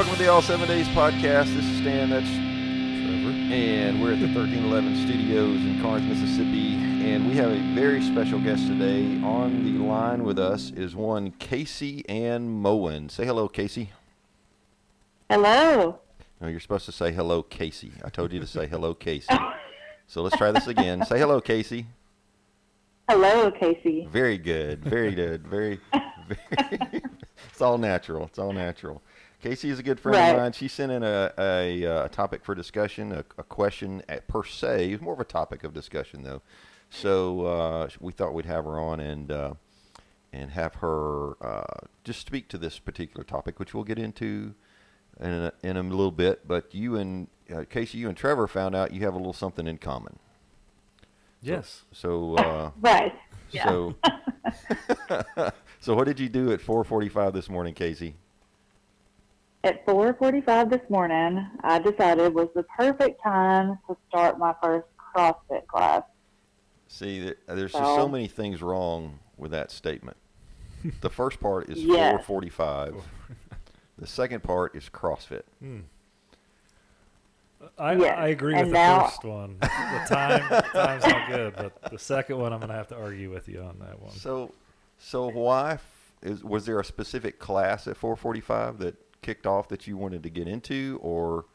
Welcome to the All Seven Days podcast. This is Stan. That's Trevor, and we're at the 1311 Studios in Carnes, Mississippi. And we have a very special guest today. On the line with us is one Casey Ann Moen. Say hello, Casey. Hello. No, you're supposed to say hello, Casey. I told you to say hello, Casey. So let's try this again. Say hello, Casey. Hello, Casey. Very good. Very good. Very, very. it's all natural. It's all natural. Casey is a good friend Right. of mine. She sent in a, a, uh, topic for discussion, a, a question at, per se. It's more of a topic of discussion, though. So uh, we thought we'd have her on and uh, and have her uh, just speak to this particular topic, which we'll get into in a, in a little bit. But you and uh, Casey, you and Trevor found out you have a little something in common. Yes. So uh, Right. Yeah. so, so what did you do at 4:45 this morning, Casey? At 4:45 this morning, I decided was the perfect time to start my first CrossFit class. See, th- there's just so So- many things wrong with that statement. The first part is Yes. 4:45. The second part is CrossFit. Hmm. I, Yes, I agree and with the first one. The time the time's not good, but the second one I'm gonna have to argue with you on that one. So, so why f- is was there a specific class at 4:45 that kicked off that you wanted to get into, or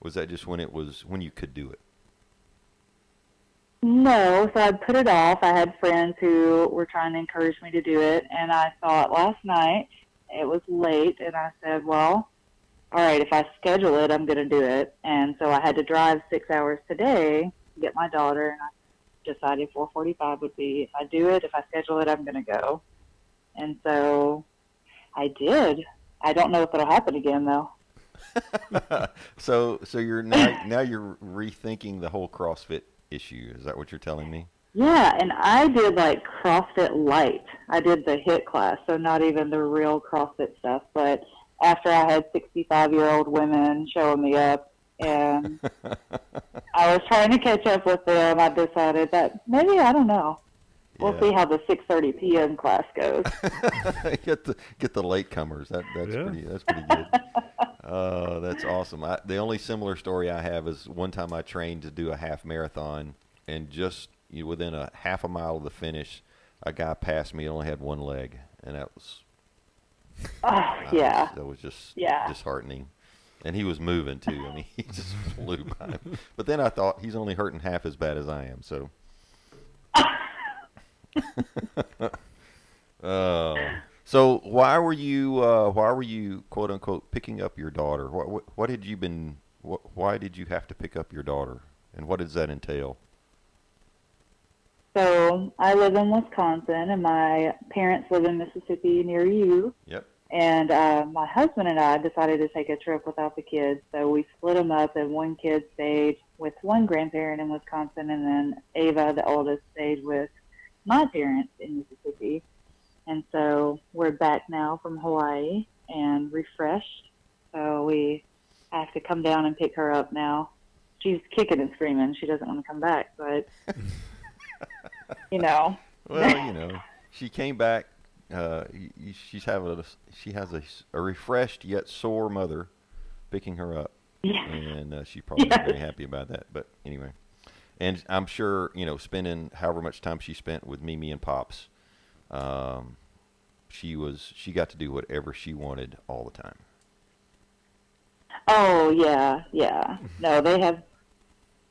was that just when it was when you could do it? No, so I put it off. I had friends who were trying to encourage me to do it, and I thought last night it was late, and I said, well, all right, if I schedule it, I'm going to do it. And so I had to drive six hours today to get my daughter, and I decided 4:45 would be if I do it. If I schedule it, I'm going to go. And so I did. I don't know if it'll happen again though. so, so you're now now you're rethinking the whole CrossFit issue. Is that what you're telling me? Yeah, and I did like CrossFit Light. I did the HIIT class, so not even the real CrossFit stuff. But after I had 65 year old women showing me up, and I was trying to catch up with them, I decided that maybe I don't know. We'll Yeah. see how the 6:30 p.m. class goes. get the get the latecomers. That that's Yeah. pretty that's pretty good. uh, that's awesome. I, the only similar story I have is one time I trained to do a half marathon, and just you know, within a half a mile of the finish, a guy passed me and only had one leg, and that was oh, I yeah. was- that was just Yeah. disheartening. And he was moving too. I mean, he just flew by. him. But then I thought he's only hurting half as bad as I am. So. Uh, so why were you uh, why were you quote unquote picking up your daughter? What what, what had you been? What, why did you have to pick up your daughter? And what does that entail? So I live in Wisconsin, and my parents live in Mississippi near you. Yep. And uh, my husband and I decided to take a trip without the kids, so we split them up, and one kid stayed with one grandparent in Wisconsin, and then Ava, the oldest, stayed with my parents in Mississippi. And so we're back now from Hawaii and refreshed. So we have to come down and pick her up now. She's kicking and screaming. She doesn't want to come back, but you know, Well, you know, she came back. Uh, she's having a, she has a, a refreshed yet sore mother picking her up, yeah. and uh, she's probably not very happy about that. But anyway, and I'm sure you know, spending however much time she spent with Mimi and Pops, um, she was she got to do whatever she wanted all the time. Oh yeah, yeah. No, they have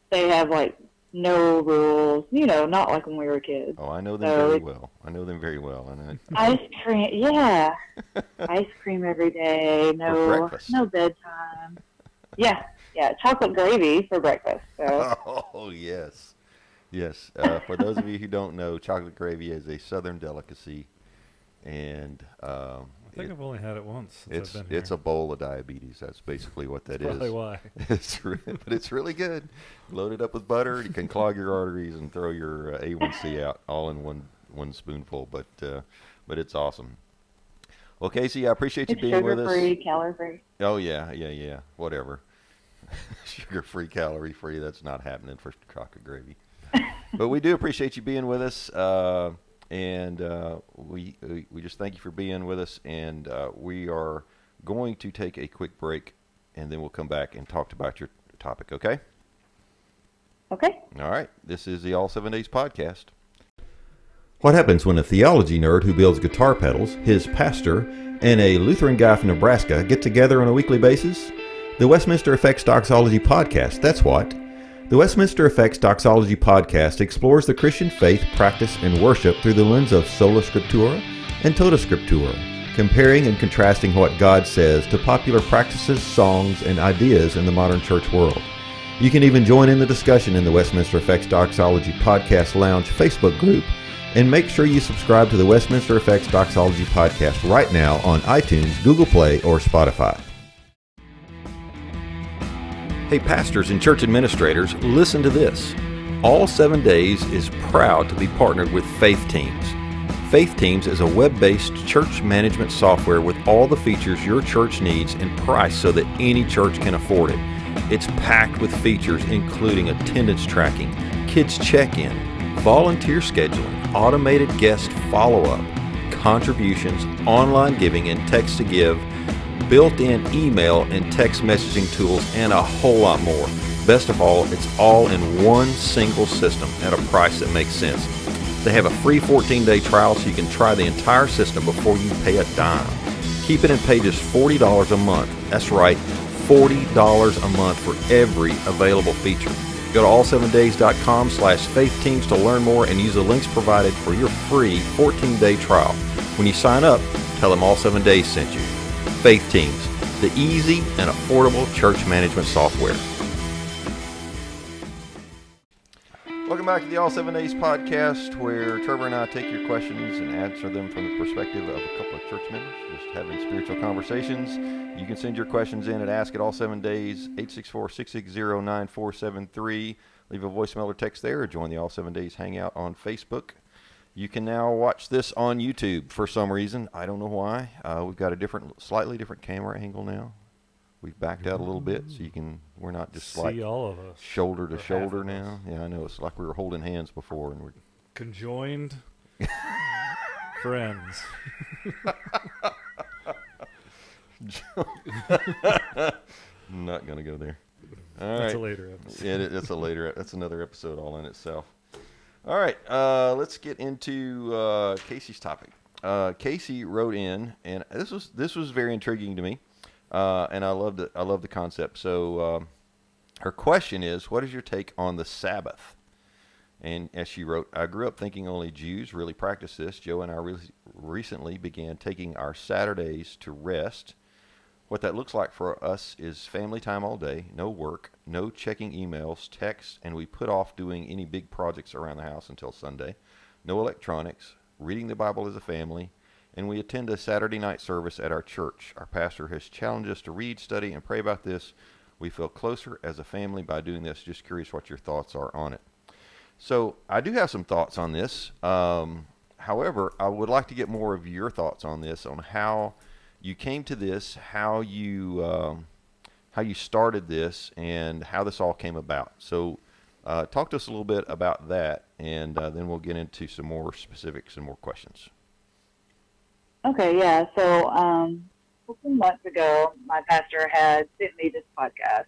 they have like no rules. You know, not like when we were kids. Oh, I know them So very well. I know them very well, and Ice cream, yeah. Ice cream every day. No, no bedtime. Yeah, yeah. Chocolate gravy for breakfast. So oh yes, yes. Uh, for those of you who don't know, chocolate gravy is a Southern delicacy, and um, I think it- I've only had it once. Since it's I've been it's a bowl of diabetes. That's basically what that is. probably why. It's re- but it's really good. Load it up with butter. You can clog your arteries and throw your uh, A1C out all in one one spoonful. But uh, but it's awesome. Well, Casey, I appreciate you it's being with us. sugar us. free, calorie free. Oh yeah, yeah, yeah. Whatever. Sugar free, calorie free. That's not happening for chocolate gravy. but we do appreciate you being with us, uh, and uh, we we we just thank you for being with us. And uh, we are going to take a quick break, and then we'll come back and talk about your topic. Okay? Okay. All right. This is the All Seven Days podcast. What happens when a theology nerd who builds guitar pedals, his pastor, and a Lutheran guy from Nebraska get together on a weekly basis? The Westminster Effects Doxology Podcast, that's what. The Westminster Effects Doxology Podcast explores the Christian faith, practice, and worship through the lens of Sola Scriptura and Tota Scriptura, comparing and contrasting what God says to popular practices, songs, and ideas in the modern church world. You can even join in the discussion in the Westminster Effects Doxology Podcast Lounge Facebook group and make sure you subscribe to the Westminster Effects Doxology Podcast right now on iTunes, Google Play, or Spotify. Hey, pastors and church administrators, listen to this. All Seven Days is proud to be partnered with Faith Teams. Faith Teams is a web based church management software with all the features your church needs and priced so that any church can afford it. It's packed with features including attendance tracking, kids check in, volunteer scheduling, automated guest follow up, contributions, online giving, and text to give, built in email and text messaging tools, and a whole lot more. Best of all, it's all in one single system at a price that makes sense. They have a free 14 day trial so you can try the entire system before you pay a dime. Keep it in pay just $40 a month. That's right, $40 a month for every available feature. Go to all7days.com slash faith teams to learn more and use the links provided for your free 14-day trial. When you sign up, tell them All 7 Days sent you. Faith Teams, the easy and affordable church management software. Welcome back to the All 7 Days podcast where Trevor and I take your questions and answer them from the perspective of a couple of church members, just having spiritual conversations. You can send your questions in at Ask at All 7 Days, 864-660-9473. Leave a voicemail or text there or join the All 7 Days Hangout on Facebook. You can now watch this on YouTube for some reason. I don't know why. Uh, we've got a different, slightly different camera angle now. We've backed out a little bit so you can, we're not just See like all of us. shoulder to shoulder now. Yeah, I know. It's like we were holding hands before, and we're Conjoined friends. not gonna go there. All That's right. a later episode. Yeah, that's a later. That's another episode all in itself. All right, uh, let's get into uh, Casey's topic. Uh, Casey wrote in, and this was this was very intriguing to me, uh, and I loved it. I love the concept. So, um, her question is, "What is your take on the Sabbath?" And as she wrote, I grew up thinking only Jews really practice this. Joe and I re- recently began taking our Saturdays to rest. What that looks like for us is family time all day, no work, no checking emails, texts, and we put off doing any big projects around the house until Sunday. No electronics, reading the Bible as a family, and we attend a Saturday night service at our church. Our pastor has challenged us to read, study, and pray about this. We feel closer as a family by doing this. Just curious what your thoughts are on it. So I do have some thoughts on this. Um, however, I would like to get more of your thoughts on this, on how you came to this, how you um, how you started this, and how this all came about. So, uh, talk to us a little bit about that, and uh, then we'll get into some more specifics and more questions. Okay, yeah. So, um, a couple months ago, my pastor had sent me this podcast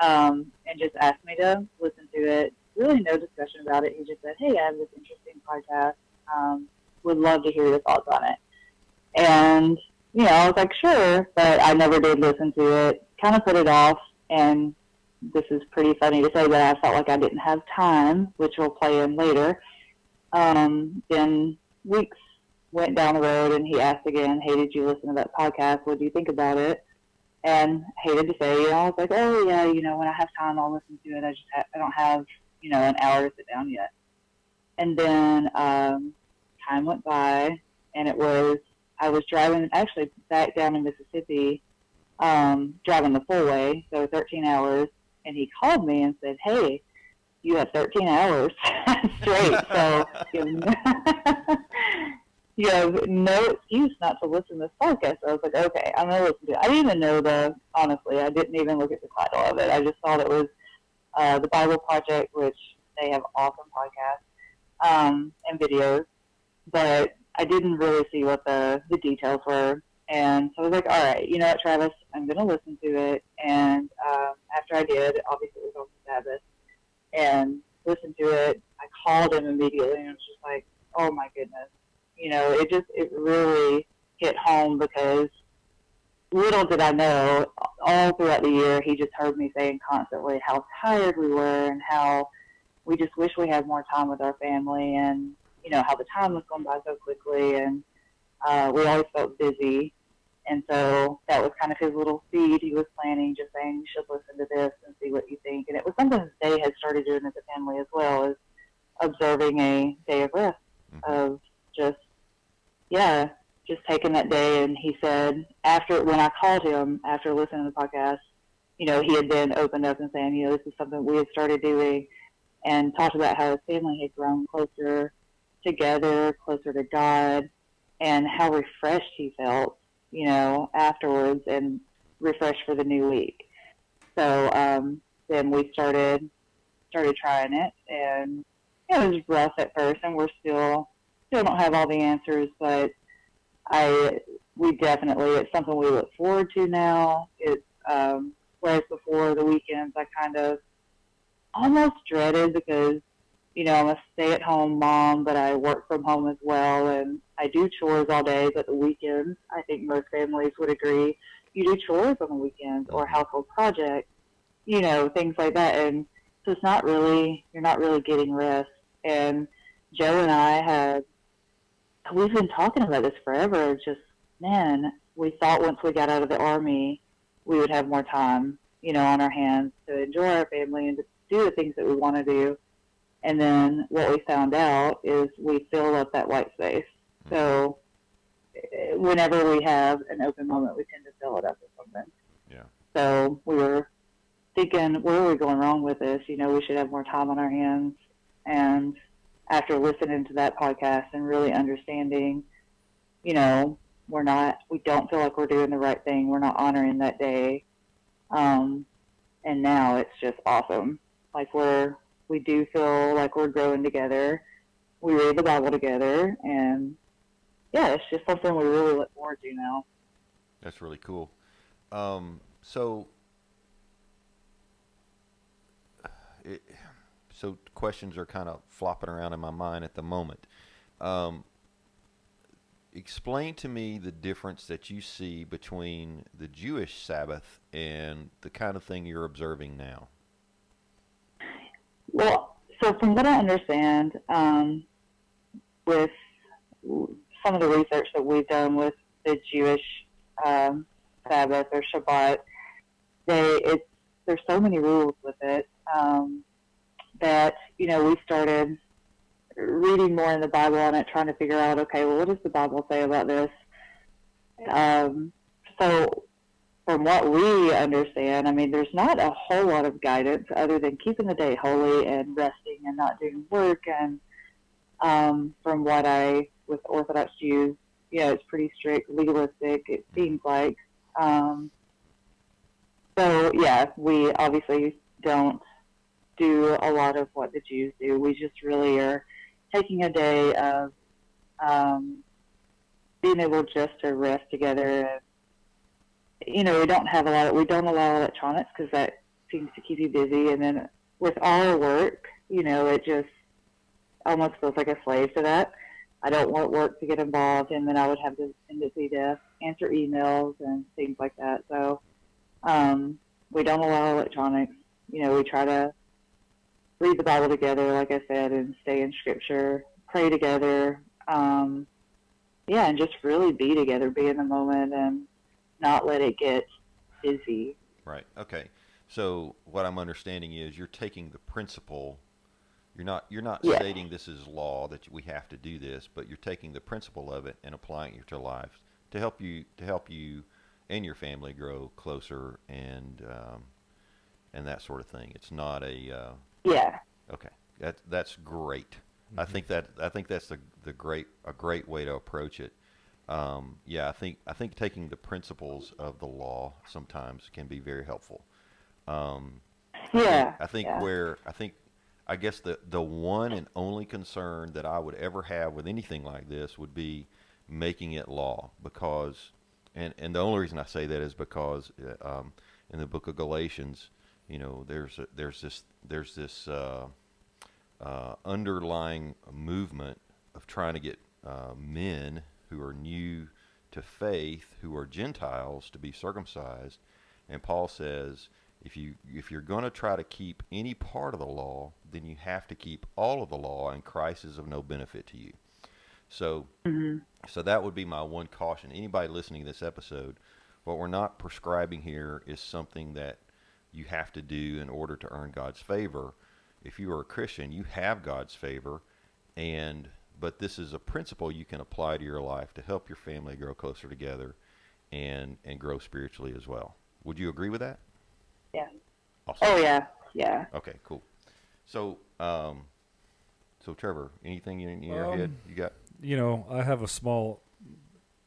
um, and just asked me to listen to it. Really, no discussion about it. He just said, "Hey, I have this interesting podcast. Um, would love to hear your thoughts on it." And you know, I was like, "Sure," but I never did listen to it. Kind of put it off. And this is pretty funny to say, but I felt like I didn't have time, which will play in later. Um, then weeks went down the road and he asked again, Hey, did you listen to that podcast? What do you think about it? And hated to say, you know, I was like, Oh yeah, you know, when I have time, I'll listen to it. I just ha- I don't have, you know, an hour to sit down yet. And then um, time went by, and it was I was driving actually back down in Mississippi, um, driving the full way, so 13 hours. And he called me and said, Hey, you have 13 hours straight, so you have, you have no excuse not to listen to this podcast. I was like, okay, I'm gonna listen to it. I didn't even know the honestly, I didn't even look at the title of it. I just thought it was uh, the Bible Project, which they have awesome podcasts um, and videos, but I didn't really see what the the details were. And so I was like, all right, you know what, Travis, I'm going to listen to it. And um, after I did, obviously it was on Sabbath, and listened to it, I called him immediately and was just like, oh my goodness. You know, it just, it really hit home because little did I know, all throughout the year, he just heard me saying constantly how tired we were and how we just wish we had more time with our family and, you know, how the time was going by so quickly and uh, we always felt busy. And so that was kind of his little seed he was planting, just saying, you should listen to this and see what you think. And it was something that they had started doing as a family as well, as observing a day of rest, Mhm. of just, yeah, just taking that day. And he said, after, when I called him after listening to the podcast, you know, he had then opened up and saying, you know, this is something we had started doing and talked about how his family had grown closer together, closer to God, and how refreshed he felt, you know, afterwards and refreshed for the new week. So um, then we started started trying it, and it was rough at first, and we're still still don't have all the answers, but I we definitely it's something we look forward to now. It's um, whereas before the weekends I kind of almost dreaded because you know I'm a stay at home mom, but I work from home as well, and I do chores all day. But the weekends, I think most families would agree, you do chores on the weekends or household projects, you know, things like that, and so it's not really you're not really getting rest. And Joe and I had we've been talking about this forever. Just man, we thought once we got out of the army, we would have more time, you know, on our hands to enjoy our family and to do the things that we want to do. And then what we found out is we fill up that white space. So eh, whenever we have an open moment, we tend to fill it up with something. Yeah. So we were thinking, where are we going wrong with this? You know, we should have more time on our hands. And after listening to that podcast and really understanding, you know, we're not, we don't feel like we're doing the right thing. We're not honoring that day. Um, and now it's just awesome. Like we're, we do feel like we're growing together. We read the Bible together, and yeah, it's just something we really look forward to now. That's really cool. Um, so, it, so questions are kind of flopping around in my mind at the moment. Um, explain to me the difference that you see between the Jewish Sabbath and the kind of thing you're observing now. Well, so from what I understand, um, with some of the research that we've done with the Jewish um, Sabbath or Shabbat, they it's there's so many rules with it um, that you know we started reading more in the Bible on it, trying to figure out okay, well, what does the Bible say about this? Um, so from what we understand, I mean, there's not a whole lot of guidance other than keeping the day holy and resting and not doing work. And um, from what I, with Orthodox Jews, yeah, it's pretty strict, legalistic, it seems like. Um, so, yeah, we obviously don't do a lot of what the Jews do. We just really are taking a day of um, being able just to rest together and you know, we don't have a lot of, we don't allow electronics because that seems to keep you busy. And then with our work, you know, it just almost feels like a slave to that. I don't want work to get involved, and then I would have the tendency to answer emails and things like that. So um, we don't allow electronics. You know, we try to read the Bible together, like I said, and stay in Scripture, pray together. Um, yeah, and just really be together, be in the moment, and not let it get busy. Right. Okay. So what I'm understanding is you're taking the principle. You're not you're not Yes. stating this is law that we have to do this, but you're taking the principle of it and applying it to your life to help you to help you and your family grow closer and um, and that sort of thing. It's not a uh, Yeah, okay. That that's great. I think that I think that's the the great a great way to approach it. Um, yeah, I think I think taking the principles of the law sometimes can be very helpful. Um, yeah. I think yeah. where I think I guess the the one and only concern that I would ever have with anything like this would be making it law because And and the only reason I say that is because uh, um, in the book of Galatians, you know, there's a, there's this there's this uh, uh, underlying movement of trying to get uh, men who are new to faith, who are Gentiles, to be circumcised. And Paul says, if you if you're going to try to keep any part of the law, then you have to keep all of the law, and Christ is of no benefit to you. So, hmm so that would be my one caution. Anybody listening to this episode, what we're not prescribing here is something that you have to do in order to earn God's favor. If you are a Christian, you have God's favor, and but this is a principle you can apply to your life to help your family grow closer together, and and grow spiritually as well. Would you agree with that? Yeah. Awesome. Oh yeah, yeah. Okay, cool. So, um, so Trevor, anything in, in your head Um, you got? You know, I have a small.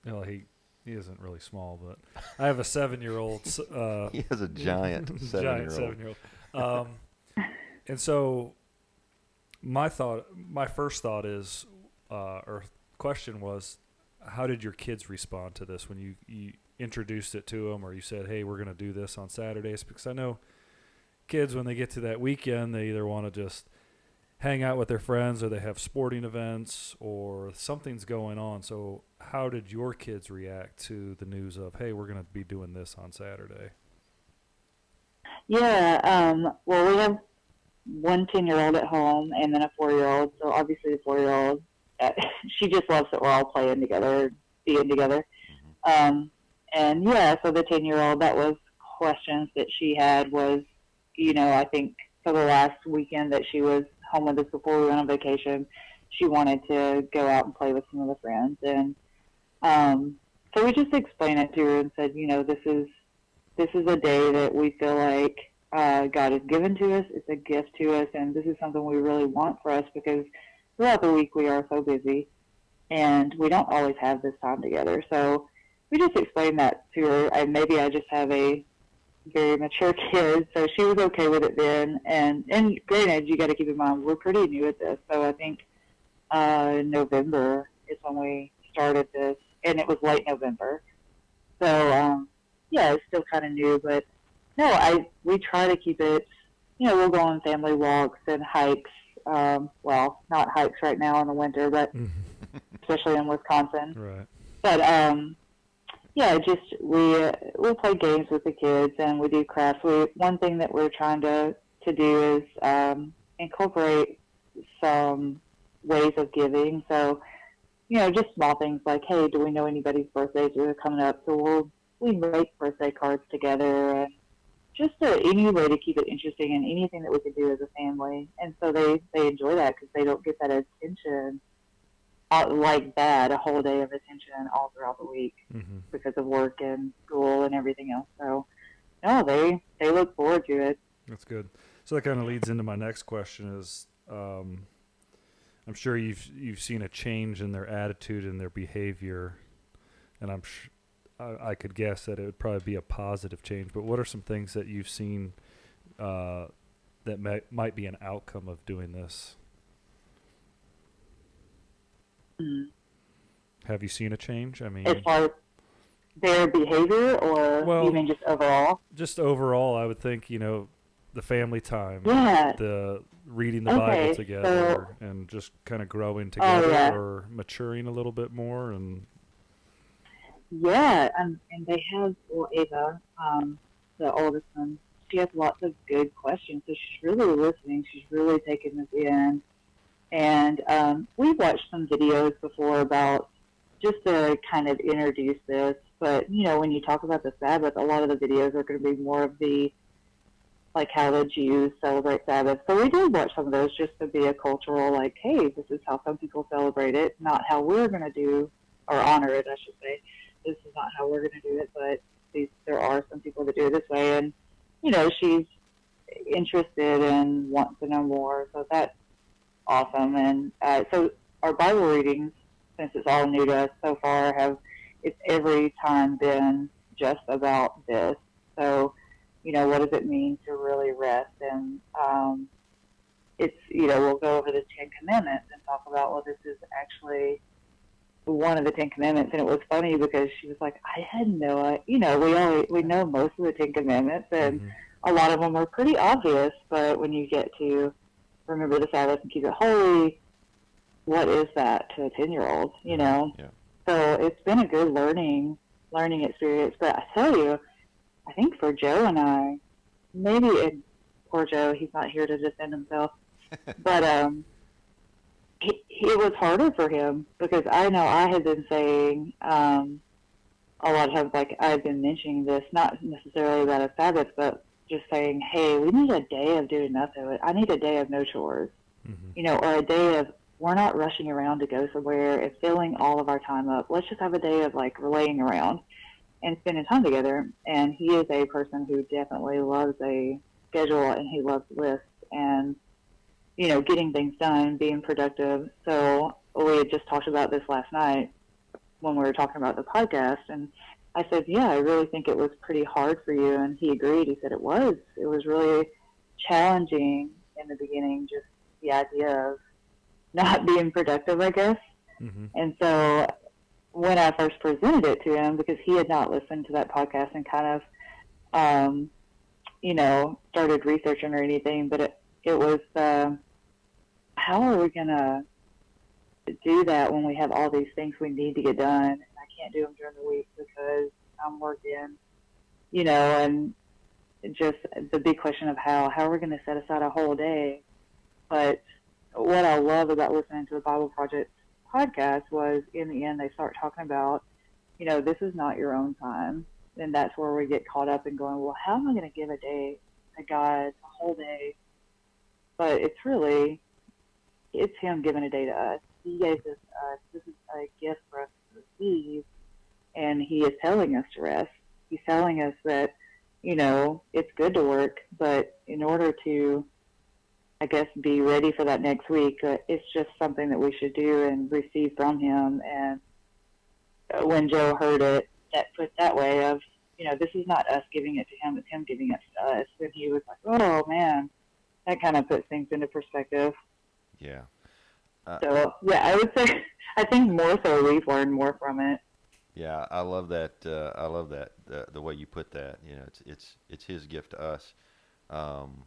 You know, he he isn't really small, but I have a seven-year-old. Uh, He has a giant giant seven-year-old. seven-year-old. Um, and so, my thought, my first thought is, uh, or question was, how did your kids respond to this when you you introduced it to them, or you said, "Hey, we're going to do this on Saturdays"? Because I know kids when they get to that weekend, they either want to just hang out with their friends or they have sporting events or something's going on. So, how did your kids react to the news of, "Hey, we're going to be doing this on Saturday"? Yeah, um, well, we have one 10 year old at home and then a four year old. So obviously, the four year old, she just loves that we're all playing together, being together. Um, and yeah, so the 10 year old, that was questions that she had was, you know, I think for the last weekend that she was home with us before we went on vacation, she wanted to go out and play with some of the friends. And um, so we just explained it to her and said, you know, this is this is a day that we feel like uh, God has given to us. It's a gift to us, and this is something we really want for us because throughout the week we are so busy, and we don't always have this time together. So we just explained that to her. And maybe I just have a very mature kid, so she was okay with it then. And and granted, you got to keep in mind we're pretty new at this, so I think uh, November is when we started this, and it was late November. So um, yeah, it's still kind of new, but no, I we try to keep it. You know, we'll go on family walks and hikes. Um, well, not hikes right now in the winter, but especially in Wisconsin. Right. But um, yeah, just we uh, we play games with the kids and we do crafts. We one thing that we're trying to to do is um, incorporate some ways of giving. So you know, just small things like, hey, do we know anybody's birthdays that are coming up? So we'll we make birthday cards together and just uh, any way to keep it interesting and anything that we can do as a family. And so they they enjoy that because they don't get that attention out like that a whole day of attention all throughout the week Mm-hmm. because of work and school and everything else. So no, they they look forward to it. That's good. So that kind of leads into my next question: is um, I'm sure you've you've seen a change in their attitude and their behavior, and I'm sh- I, I could guess that it would probably be a positive change. But what are some things that you've seen uh, that may, might be an outcome of doing this? Mm. Have you seen a change? I mean, As far as their behavior, or Well- mean just overall? just overall, I would think you know the family time, Yeah. the reading the Okay, Bible together, and just kind of growing Oh, together yeah. or maturing a little bit more. And Yeah, um, and they have, well, Ava, um, the oldest one, she has lots of good questions. So she's really listening. She's really taking this in. And um, we've watched some videos before about just to kind of introduce this. But, you know, when you talk about the Sabbath, a lot of the videos are going to be more of the, like how the Jews celebrate Sabbath. So we did watch some of those just to be a cultural, like, hey, this is how some people celebrate it, not how we're going to do, or honor it, I should say this is not how we're going to do it, but these, there are some people that do it this way. And, you know, she's interested and wants to know more. So that's awesome. And uh, so our Bible readings, since it's all new to us so far, have it's every time been just about this. So, you know, what does it mean to really rest? And um, it's, you know, we'll go over the Ten Commandments and talk about, well, this is actually one of the Ten Commandments, and it was funny because she was like, "I had no, you know, we only we know most of the Ten Commandments, and Mhm. a lot of them are pretty obvious, but when you get to remember the Sabbath and keep it holy, what is that to a ten year old? You know. Yeah. So it's been a good learning learning experience. But I tell you, I think for Joe and I, maybe and poor Joe, he's not here to defend himself, but um, he, it was harder for him because I know I had been saying um, a lot of times, like I've been mentioning this, not necessarily about a Sabbath, but just saying, hey, we need a day of doing nothing. I need a day of no chores, Mhm. you know, or a day of we're not rushing around to go somewhere and filling all of our time up. Let's just have a day of like laying around and spending time together. And he is a person who definitely loves a schedule and he loves lists and you know getting things done, being productive. So we had just talked about this last night when we were talking about the podcast, and I said, "Yeah, I really think it was pretty hard for you." And he agreed. He said it was. It was really challenging in the beginning, just the idea of not being productive, I guess. Mhm. And so when I first presented it to him, because he had not listened to that podcast and kind of, um, you know, started researching or anything, but it, it was, um, how are we to do that when we have all these things we need to get done and I can't do them during the week because I'm working, you know, and just the big question of how, how are we going to set aside a whole day? But what I love about listening to the Bible Project podcast was in the end they start talking about, you know, this is not your own time. And that's where we get caught up in going, well, how am I going to give a day to God, a whole day? But it's really, it's Him giving a day to us. He gave us. This is a gift for us to receive. And He is telling us to rest. He's telling us that, you know, it's good to work, but in order to I guess, be ready for that next week. Uh, it's just something that we should do and receive from him. And uh, when Joe heard it, that put that way of, you know, this is not us giving it to him; it's him giving it to us. And he was like, "Oh man," that kind of puts things into perspective. Yeah. So yeah, I would say I think more so we've learned more from it. Yeah, I love that. Uh, I love that the, the way you put that. You know, it's it's it's His gift to us, um,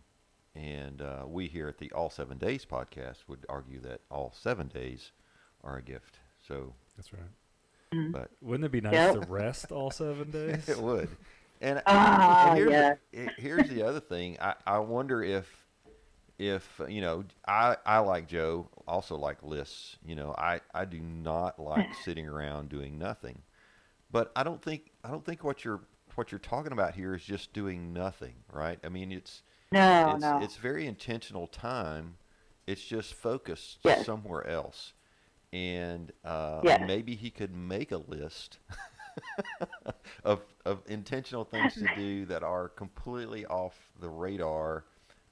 and uh, we here at the All Seven Days podcast would argue that all seven days are a gift. So, That's right. Mhm. but Wouldn't it be nice Yep. to rest all seven days? it would. And, Ah, and here's, yeah. the, here's the other thing. I, I wonder if if you know I, I like Joe also like lists. You know, I, I do not like sitting around doing nothing. But I don't think I don't think what you're what you're talking about here is just doing nothing, right? I mean, it's No, it's, no. it's very intentional time. It's just focused Yes. somewhere else. And uh, Yes. maybe he could make a list of, of intentional things to do that are completely off the radar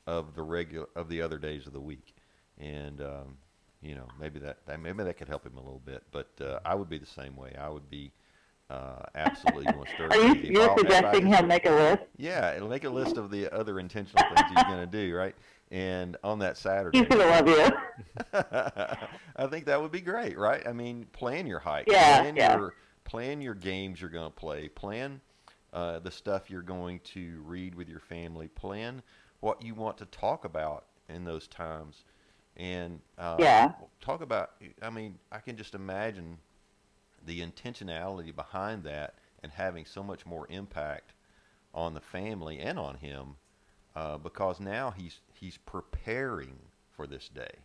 of the regular of the other days of the week. And um, you know, maybe that, that maybe that could help him a little bit. But uh, I would be the same way. I would be uh, absolutely going to start. Are you you're suggesting him make a list? yeah, it'll make a list of the other intentional things he's going to do, right? And on that Saturday, He's gonna love you. I think that would be great, right? I mean, plan your hike, Yeah, plan yeah. your plan your games you're going to play, plan uh, the stuff you're going to read with your family, plan what you want to talk about in those times, and uh, Yeah. talk about. I mean, I can just imagine the intentionality behind that and having so much more impact on the family and on him uh, because now he's he's preparing for this day.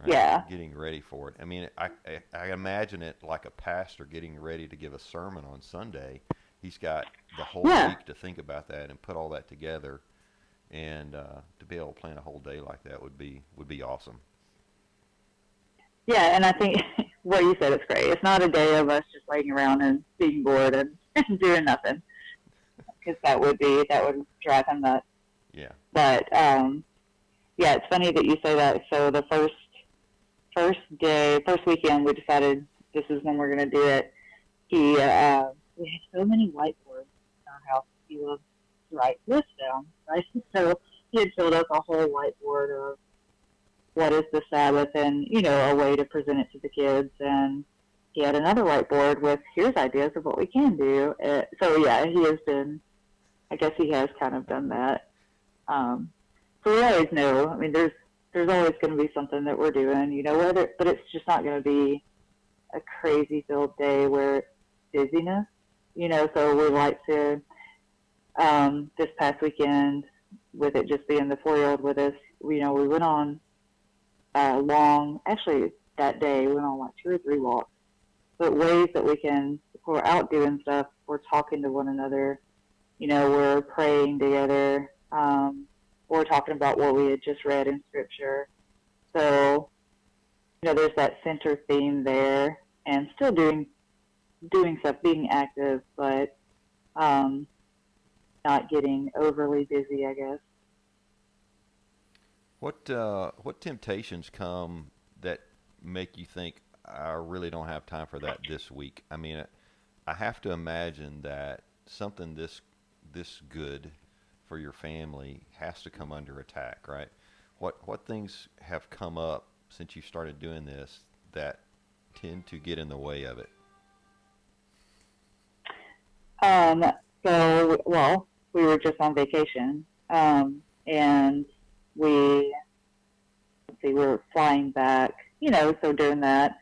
right? Yeah. Getting ready for it. I mean, I, I I imagine it like a pastor getting ready to give a sermon on Sunday. He's got the whole Yeah. week to think about that and put all that together, and uh, to be able to plan a whole day like that would be would be awesome. Yeah, and I think what you said is great. It's not a day of us just laying around and being bored and, and doing nothing, because that would be that would drive him nuts. Yeah. But um, yeah, it's funny that you say that. So the first first day, first weekend, we decided this is when we're going to do it. He uh, we had so many whiteboards in our house. He loves to write lists down, right? So he had filled up a whole whiteboard of what is the Sabbath and, you know, a way to present it to the kids. And he had another whiteboard with here's ideas of what we can do. Uh, so yeah, he has been. I guess he has kind of done that. Um, so we always know. I mean, there's there's always going to be something that we're doing, you know, whether but it's just not going to be a crazy filled day where busyness, you know. So we like to. Um, this past weekend, with it just being the four year old with us, you know, we went on a long. Actually, that day we went on like two or three walks. But ways that we can, we're out doing stuff, we're talking to one another. You know, we're praying together. Um, we're talking about what we had just read in scripture. So, you know, there's that center theme there, and still doing doing stuff, being active, but um, not getting overly busy, I guess. What uh, what temptations come that make you think I really don't have time for that this week? I mean, I have to imagine that something this this good for your family has to come under attack, right? What what things have come up since you started doing this that tend to get in the way of it? Um, so, well, we were just on vacation, um, and we let's see, we were flying back. You know, so doing that.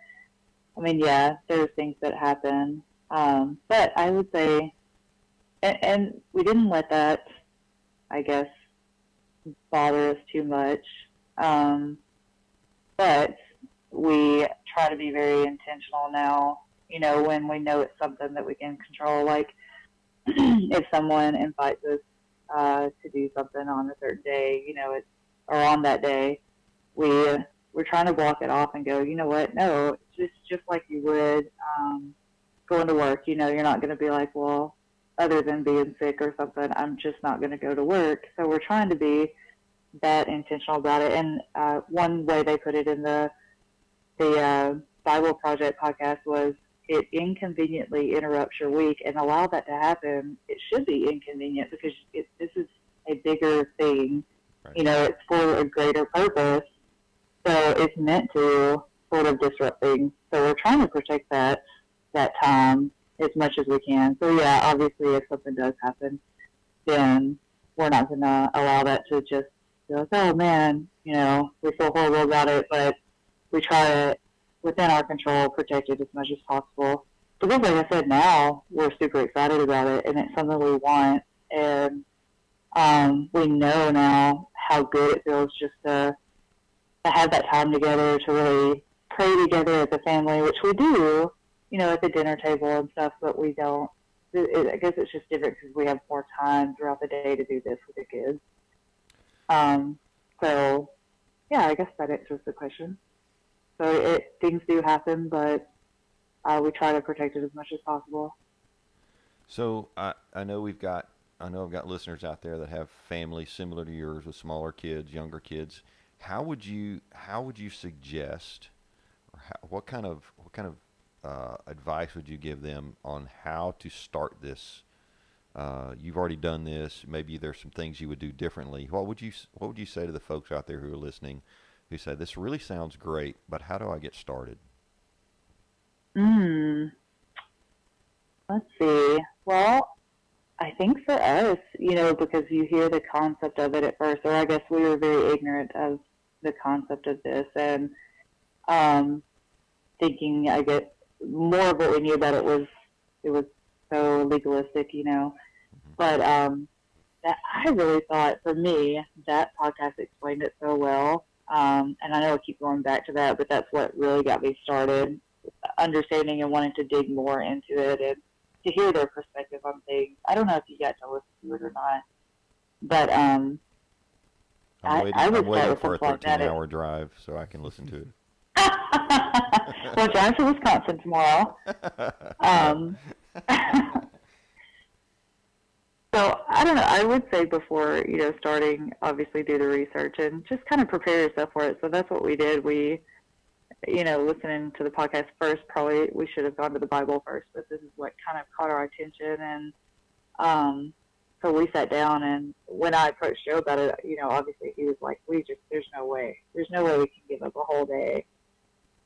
I mean, yeah, there's things that happen, um, but I would say, and, and we didn't let that, I guess, bother us too much. Um, but we try to be very intentional now. You know, when we know it's something that we can control, like if someone invites us uh, to do something on a certain day, you know, it's or on that day, we we're trying to block it off and go, you know what? No, just just like you would um, going to work. You know, you're not going to be like, well, other than being sick or something, I'm just not going to go to work. So we're trying to be that intentional about it. And uh, one way they put it in the the uh, Bible Project podcast was it inconveniently interrupts your week and allow that to happen. It should be inconvenient because it, this is a bigger thing. Right. You know, it's for a greater purpose. So it's meant to sort of disrupt things. So we're trying to protect that that time as much as we can. So yeah, obviously if something does happen, then we're not going to allow that to just be like, oh man, you know, we feel horrible about it, but we try to, within our control, protect it as much as possible. Because like I said, now we're super excited about it, and it's something we want, and um, we know now how good it feels just to to have that time together, to really pray together as a family, which we do, you know, at the dinner table and stuff, but we don't. It, I guess it's just different because we have more time throughout the day to do this with the kids. Um, so, yeah, I guess that answers the question. So it, things do happen, but uh, we try to protect it as much as possible. So I I know we've got I know I've got listeners out there that have families similar to yours with smaller kids, younger kids. How would you how would you suggest, or how, what kind of what kind of uh, advice would you give them on how to start this? Uh, you've already done this. Maybe there's some things you would do differently. What would you What would you say to the folks out there who are listening, who say this really sounds great, but how do I get started? Hmm. Let's see. Well, I think for us, you know, because you hear the concept of it at first, or I guess we were very ignorant of the concept of this, and um, thinking, I guess, more of what we knew about it was it was so legalistic, you know. But um, that I really thought, for me, that podcast explained it so well. Um, and I know I keep going back to that, but that's what really got me started, understanding and wanting to dig more into it and to hear their perspective on things. I don't know if you got to listen to it or not, but um, I'm I- waiting, I would I'm waiting for a with something like that. 13 hour drive so I can listen to it. well, drive to Wisconsin tomorrow. Um, so I don't know. I would say before you know starting, obviously do the research and just kind of prepare yourself for it. So that's what we did. We, you know, listening to the podcast first. Probably we should have gone to the Bible first, but this is what kind of caught our attention, and um, so we sat down. And when I approached Joe about it, you know, obviously he was like, "We just there's no way, there's no way we can give up a whole day."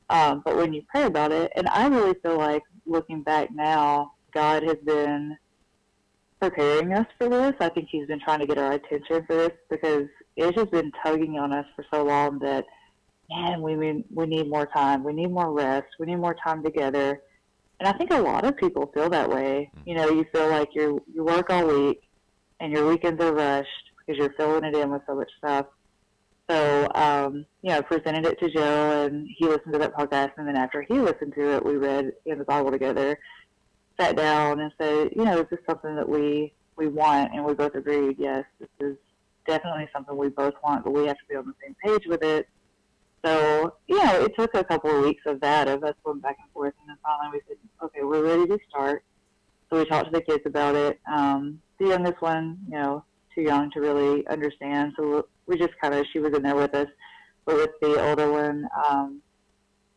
Um, but when you pray about it, and I really feel like looking back now, God has been preparing us for this. I think He's been trying to get our attention for this because it's just been tugging on us for so long that, man, we mean, we need more time. We need more rest. We need more time together. And I think a lot of people feel that way. You know, you feel like you you work all week and your weekends are rushed because you're filling it in with so much stuff. So, um, you know, I presented it to Joe, and he listened to that podcast. And then after he listened to it, we read in the Bible together, sat down, and said, you know, is this something that we we want? And we both agreed, yes, this is definitely something we both want, but we have to be on the same page with it. So, you know, it took a couple of weeks of that, of us going back and forth, and then finally we said, okay, we're ready to start. So we talked to the kids about it. Um, the youngest one, you know, too young to really understand. So we just kind of, she was in there with us. But with the older one, um,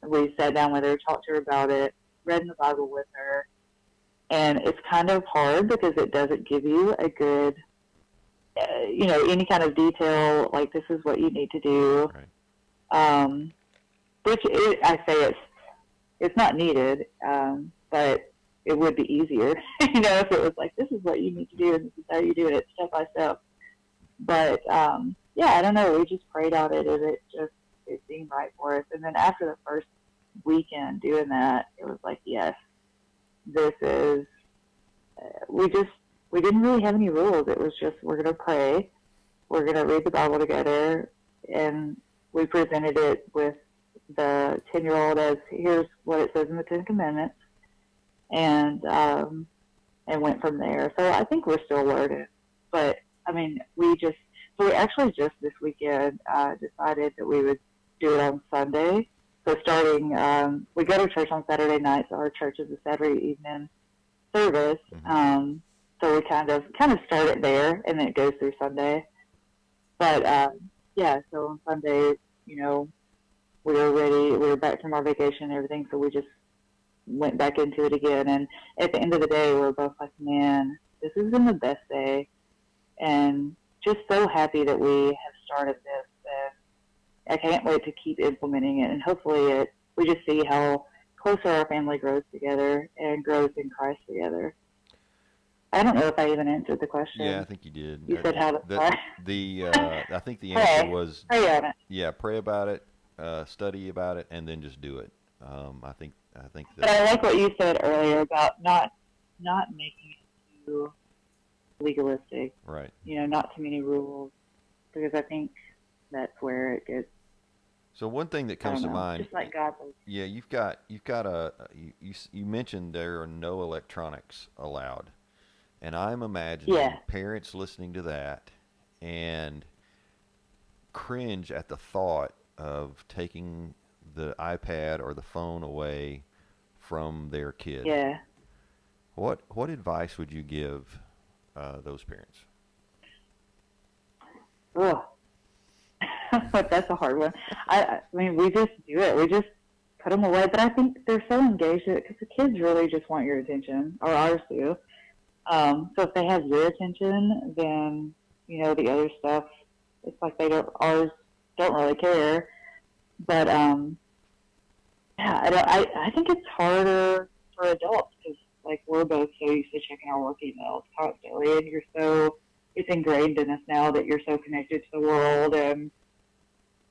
we sat down with her, talked to her about it, read in the Bible with her. And it's kind of hard because it doesn't give you a good, uh, you know, any kind of detail, like this is what you need to do. Right. Um, which it, I say it's, it's not needed, um, but it would be easier, you know, if it was like, this is what you need to do and this is how you do it step by step. But, um, yeah, I don't know. We just prayed on it and it just, it seemed right for us. And then after the first weekend doing that, it was like, yes, this is, uh, we just, we didn't really have any rules. It was just, we're to pray. We're to read the Bible together. And we presented it with the 10 year old as here's what it says in the Ten Commandments and um, and went from there. So I think we're still learning, but I mean, we just so we actually just this weekend uh, decided that we would do it on Sunday. So starting, um, we go to church on Saturday night. So our church is a Saturday evening service. Mhm. Um, so we kind of kind of start it there, and then it goes through Sunday. But um, yeah, so on Sunday, you know, we were ready. We were back from our vacation and everything, so we just went back into it again. And at the end of the day, we were both like, man, this has been the best day. And just so happy that we have started this. I can't wait to keep implementing it. And hopefully it, we just see how closer our family grows together and grows in Christ together. I don't know if I even answered the question. Yeah, I think you did. You said how to the, the uh, I think the answer Pray. was Pray yeah, pray about it, uh, study about it, and then just do it. Um, I think I think But I like what you said earlier about not not making it too legalistic. right. You know, not too many rules, because I think that's where it gets. So one thing that comes to know, mind, just like God. yeah, you've got you've got a you, you you mentioned there are no electronics allowed, and I'm imagining Yeah. parents listening to that and cringe at the thought of taking the iPad or the phone away from their kid. Yeah. What what advice would you give uh, those parents? Ugh. but that's a hard one. I, I mean, we just do it. We just put them away. But I think they're so engaged because the kids really just want your attention, or ours do. Um, so if they have your attention, then you know the other stuff. It's like they don't ours don't really care. But um, yeah, I, don't, I I think it's harder for adults because like we're both so used to checking our work emails constantly, and you're so it's ingrained in us now that you're so connected to the world and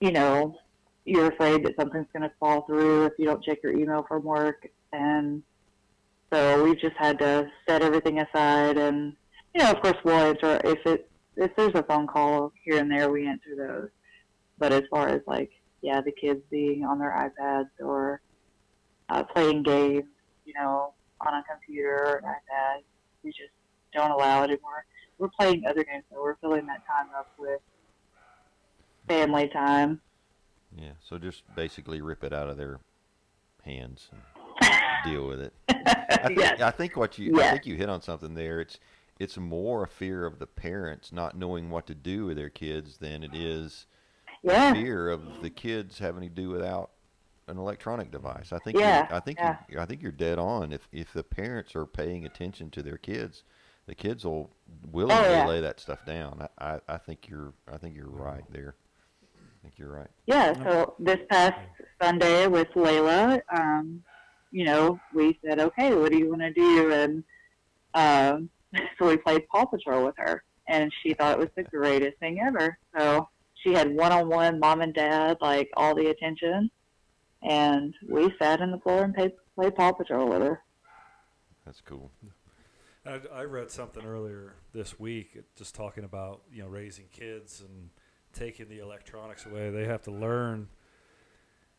you know you're afraid that something's going to fall through if you don't check your email from work. And so we've just had to set everything aside and you know of course we'll answer if it if there's a phone call here and there we answer those. But as far as like yeah the kids being on their ipads or uh, playing games you know on a computer or an ipad we just don't allow it anymore we're playing other games, so we're filling that time up with family time. Yeah, so just basically rip it out of their hands and deal with it. I think, yes. I think what you I think you hit on something there. It's it's more a fear of the parents not knowing what to do with their kids than it is Yeah. fear of the kids having to do without an electronic device. I think Yeah, you're, I think yeah. I think you're dead on. If if the parents are paying attention to their kids, the kids will willingly Oh, yeah. lay that stuff down. I, I, I think you're I think you're right there. I think you're right. Yeah, so this past Sunday with Layla, um, you know, we said, okay, what do you want to do? And um, so we played Paw Patrol with her, and she thought it was the greatest thing ever. So she had one-on-one mom and dad, like all the attention, and we sat on the floor and played, played Paw Patrol with her. That's cool. I, I read something earlier this week, uh, just talking about you know raising kids and taking the electronics away. They have to learn.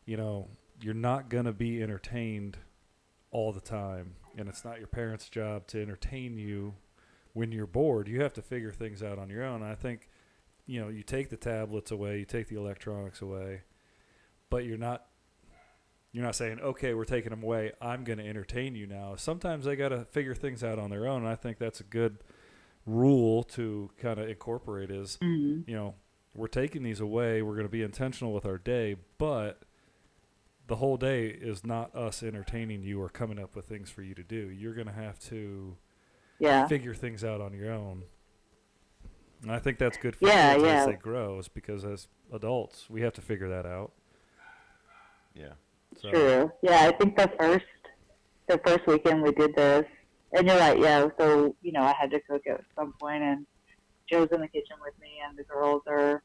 You know, you're not gonna be entertained all the time, and it's not your parents' job to entertain you when you're bored. You have to figure things out on your own. I think, you know, you take the tablets away, you take the electronics away, but you're not you're not saying, okay, we're taking them away. I'm going to entertain you now. Sometimes they got to figure things out on their own. And I think that's a good rule to kind of incorporate is, Mm-hmm. you know, we're taking these away. We're going to be intentional with our day, but the whole day is not us entertaining you or coming up with things for you to do. You're going to have to Yeah. figure things out on your own. And I think that's good for Yeah, kids yeah. as they grow, is because as adults, we have to figure that out. Yeah. So, True. Yeah, I think the first the first weekend we did this, and you're right. Yeah, so you know I had to cook at some point, and Joe's in the kitchen with me, and the girls are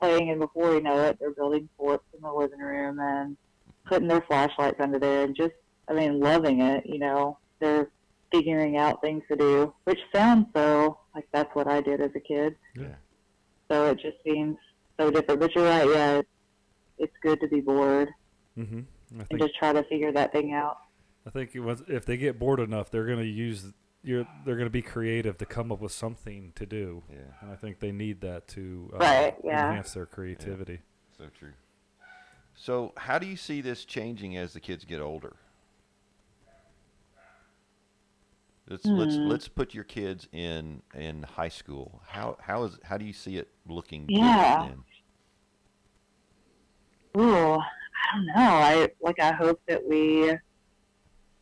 playing, and before you know it, they're building forts in the living room and putting their flashlights under there, and just I mean loving it. You know, they're figuring out things to do, which sounds so like that's what I did as a kid. Yeah. So it just seems so different. But you're right. Yeah, it's, good to be bored hmm I and just try to figure that thing out. I think it was, if they get bored enough, they're going to use you're, they're going to be creative to come up with something to do, Yeah. and I think they need that to uh, Right, yeah. enhance their creativity. So true. So, how do you see this changing as the kids get older? Let's let's Hmm. let's put your kids in in high school. How how is how do you see it looking? Yeah. Then? Ooh, I don't know. I like. I hope that we.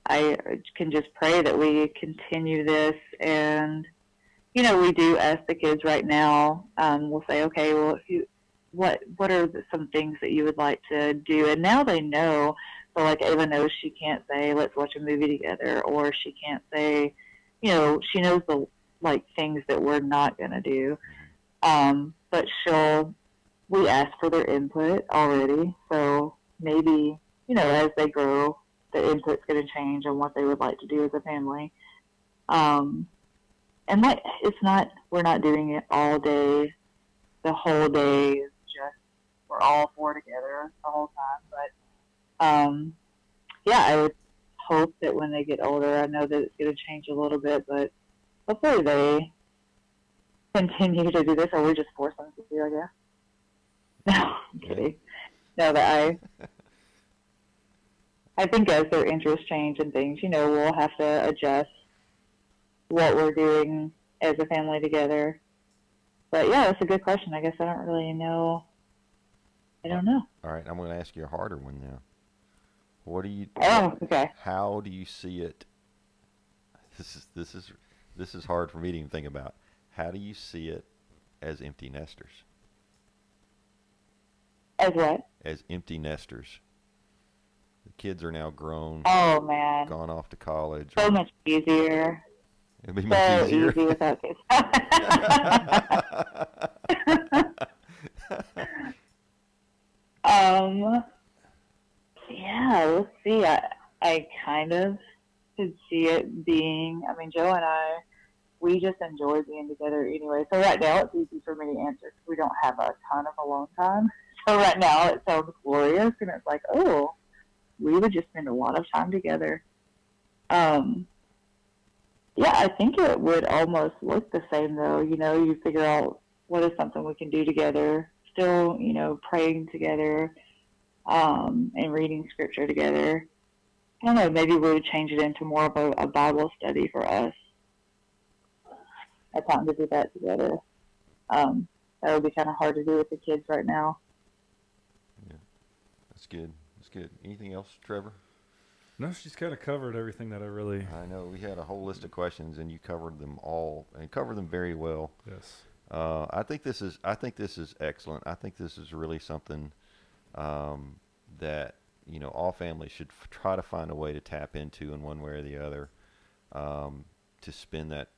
I can just pray that we continue this, and you know, we do ask the kids right now. Um, we'll say, okay, well, if you, what what are the, some things that you would like to do? And now they know. So, like Ava knows she can't say, let's watch a movie together, or she can't say, you know, she knows the like things that we're not gonna do. Um, but she'll we asked for their input already, so maybe you know as they grow, the input's going to change on what they would like to do as a family. Um, and like it's not we're not doing it all day, the whole day is just we're all four together the whole time. But um, yeah, I would hope that when they get older, I know that it's going to change a little bit, but hopefully they continue to do this, or we just force them to do, I guess. No, I'm kidding. No, but I, I think as their interests change and things, you know, we'll have to adjust what we're doing as a family together. But yeah, that's a good question. I guess I don't really know. I don't know. All right, I'm going to ask you a harder one now. What do you? Oh, okay. How do you see it? This is this is this is hard for me to even think about. How do you see it as empty nesters? As what? As empty nesters. The kids are now grown, Oh man, gone off to college. so or- much easier. It'd be So much easier. easy without kids. Um, yeah, let's see. I, I kind of could see it being, I mean, Joe and I, we just enjoy being together anyway. So right now it's easy for me to answer because we don't have a ton of alone time. So right now it sounds glorious and it's like, oh, we would just spend a lot of time together. Um, yeah, I think it would almost look the same though. You know, you figure out what is something we can do together. Still, you know, praying together, um, and reading scripture together. I don't know. Maybe we would change it into more of a, a Bible study for us. A time to do that together. Um, that would be kind of hard to do with the kids right now. That's good. That's good. Anything else, Trevor? No, she's kind of covered everything that I really. I know we had a whole list of questions, and you covered them all, and covered them very well. Yes. Uh, I think this is I think this is excellent. I think this is really something um, that you know all families should f- try to find a way to tap into in one way or the other um, to spend that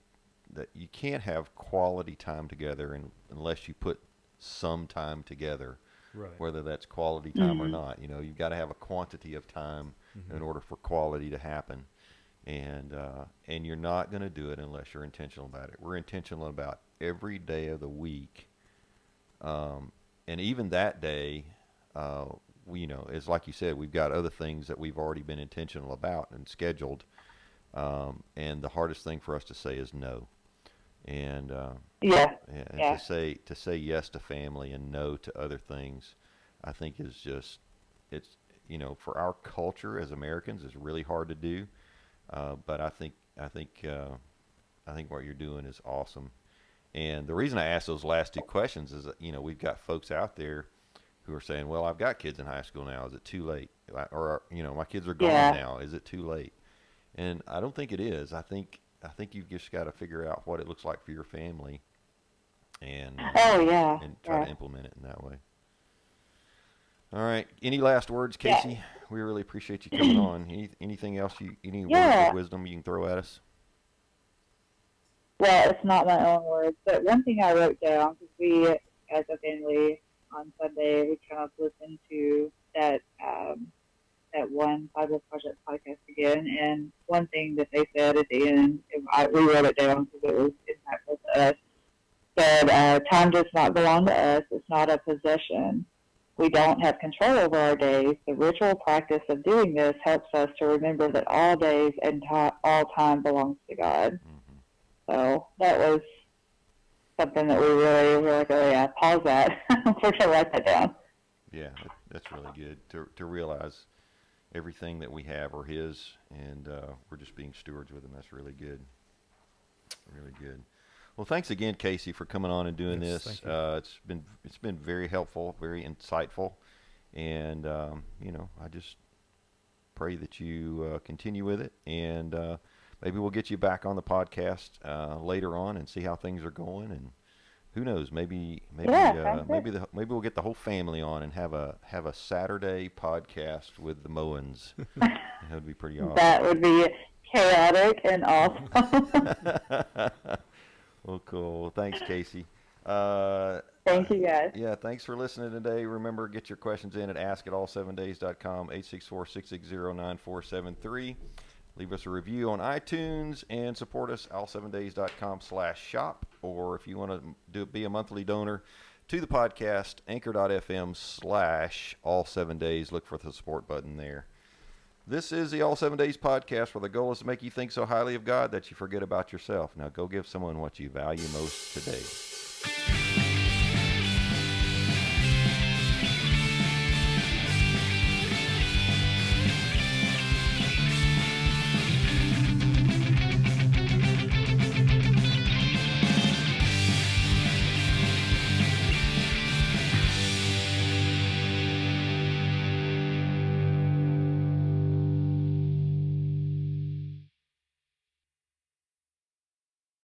that you can't have quality time together in, unless you put some time together Right. whether that's quality time or Mhm. not you know you've got to have a quantity of time Mhm. in order for quality to happen and uh, and you're not going to do it unless you're intentional about it we're intentional about every day of the week um, and even that day uh, we, you know is like you said we've got other things that we've already been intentional about and scheduled um, and the hardest thing for us to say is no and uh, Yeah. and Yeah. to say to say yes to family and no to other things, I think is just it's you know for our culture as Americans is really hard to do. Uh, but I think I think uh, I think what you're doing is awesome. And the reason I asked those last two questions is that you know we've got folks out there who are saying, "Well, I've got kids in high school now. Is it too late?" Or you know, my kids are gone Yeah. now. Is it too late? And I don't think it is. I think I think you've just got to figure out what it looks like for your family, and uh, Oh yeah. and try yeah. to implement it in that way. All right. Any last words, Yeah. Casey? We really appreciate you coming on. Any, anything else you any words of wisdom you can throw at us? Well, it's not my own words, but one thing I wrote down because we, as a family, on Sunday we kind of listened to that um, that one Bible Project podcast again, and one thing that they said at the end, I, we wrote it down because it was impactful to us. Said, uh, "Time does not belong to us; it's not a possession. We don't have control over our days. The ritual practice of doing this helps us to remember that all days and all time belongs to God." hmm So that was something that we really were like, oh yeah, pause that. we're gonna write that down. Yeah, that's really good to to realize everything that we have are His, and uh, we're just being stewards with Him. That's really good. Really good. Well, thanks again, Casey, for coming on and doing Yes, this. Uh, it's been it's been very helpful, very insightful, and um, you know, I just pray that you uh, continue with it, and uh, maybe we'll get you back on the podcast uh, later on and see how things are going, and who knows, maybe maybe Yeah, uh, maybe the, maybe we'll get the whole family on and have a have a Saturday podcast with the Moens. that would be pretty awesome. That would be chaotic and awesome. well, cool. Thanks, Casey. Uh, Thank you guys. yeah, thanks for listening today. Remember, get your questions in at askatall7days.com, 864-660-9473. Leave us a review on iTunes and support us, all7days.com slash shop. Or if you want to do be a monthly donor to the podcast, anchor.fm slash all seven days. Look for the support button there. This is the All Seven Days podcast, where the goal is to make you think so highly of God that you forget about yourself. Now go give someone what you value most today.